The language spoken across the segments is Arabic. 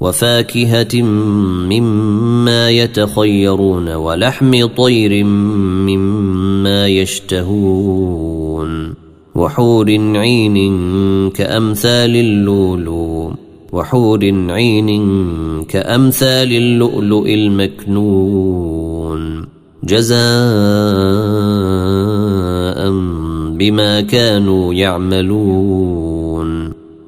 وفاكهة مما يتخيرون ولحم طير مما يشتهون وحور عين كأمثال اللؤلؤ وحور عين كأمثال اللؤلؤ المكنون جزاء بما كانوا يعملون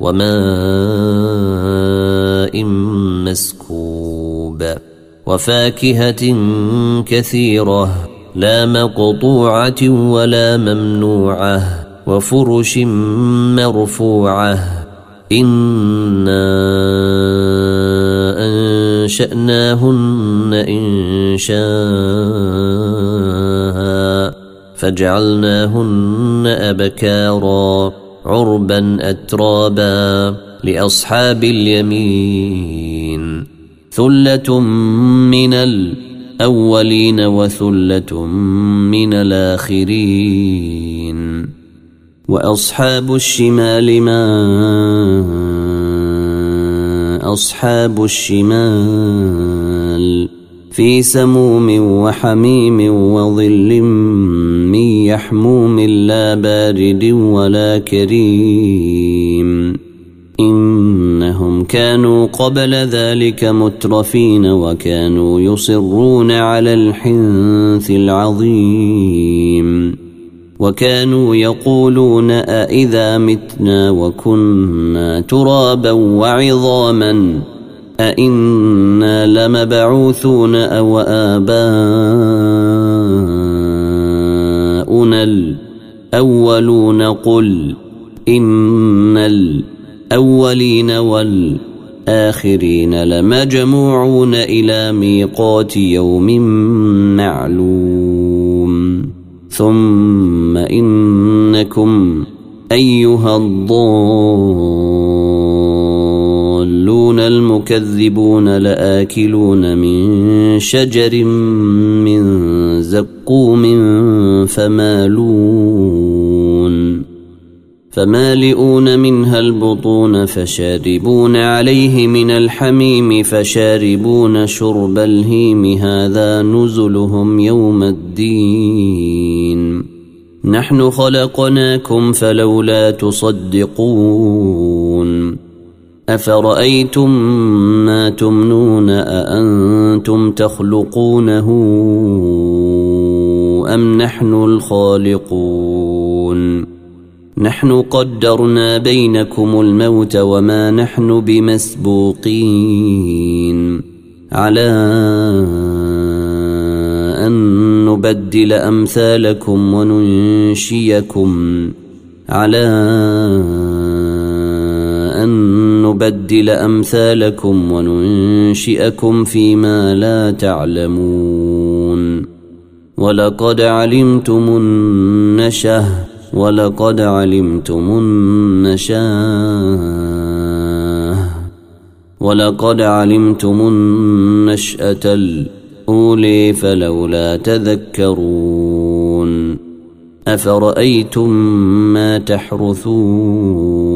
وماء مسكوب وفاكهة كثيرة لا مقطوعة ولا ممنوعة وفرش مرفوعة إنا أنشأناهن إن شاء فجعلناهن أبكاراً عربا اترابا لأصحاب اليمين. ثلة من الأولين وثلة من الآخرين. وأصحاب الشمال ما أصحاب الشمال. في سموم وحميم وظل من يحموم لا بارد ولا كريم. إنهم كانوا قبل ذلك مترفين وكانوا يصرون على الحنث العظيم. وكانوا يقولون أإذا متنا وكنا ترابا وعظاما. أئنا لمبعوثون أو آباؤنا الأولون قل إن الأولين والآخرين لمجموعون إلى ميقات يوم معلوم ثم إنكم أيها الضالون المكذبون لآكلون من شجر من زقوم فمالون فمالئون منها البطون فشاربون عليه من الحميم فشاربون شرب الهيم هذا نزلهم يوم الدين. نحن خلقناكم فلولا تصدقون. افرايتم ما تمنون اانتم تخلقونه ام نحن الخالقون؟ نحن قدرنا بينكم الموت وما نحن بمسبوقين. على نبدل أمثالكم وننشيكم. على أن نبدل أمثالكم وننشئكم فيما لا تعلمون. ولقد علمتم النشه ولقد علمتم النشأة. ولقد علمتم النشأة الأولي فلولا تذكرون. أفرأيتم ما تحرثون؟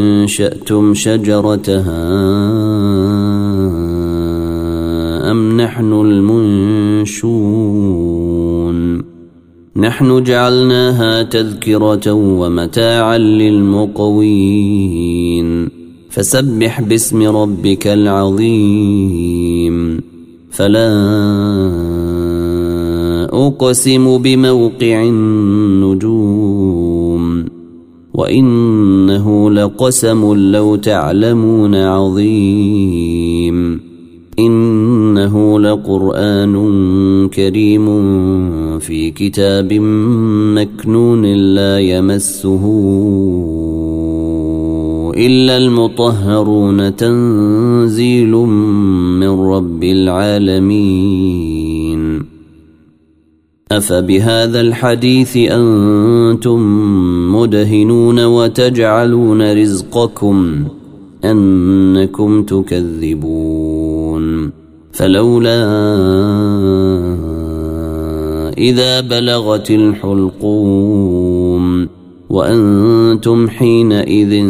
أنشأتم شجرتها أم نحن المنشون نحن جعلناها تذكرة ومتاعا للمقوين فسبح باسم ربك العظيم فلا أقسم بموقع النجوم وإنه لقسم لو تعلمون عظيم إنه لقرآن كريم في كتاب مكنون لا يمسه إلا المطهرون تنزيل من رب العالمين أفبهذا الحديث أنتم مدهنون وتجعلون رزقكم أنكم تكذبون فلولا إذا بلغت الحلقوم وأنتم حينئذ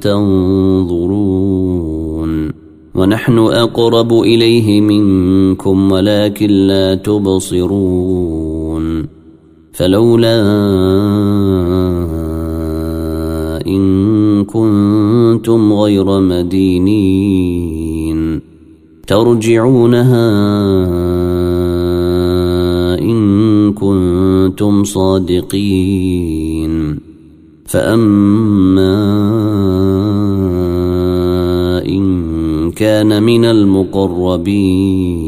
تنظرون ونحن أقرب إليه منكم ولكن لا تبصرون فلولا إن كنتم غير مدينين ترجعونها إن كنتم صادقين فأما إن كان من المقربين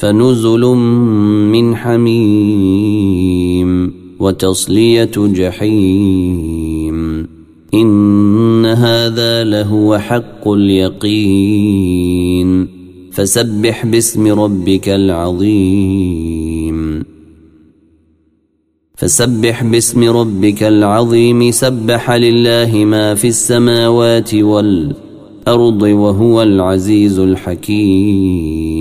فنزل من حميم وتصلية جحيم. إن هذا لهو حق اليقين. فسبح باسم ربك العظيم. فسبح باسم ربك العظيم. سبح لله ما في السماوات والأرض وهو العزيز الحكيم.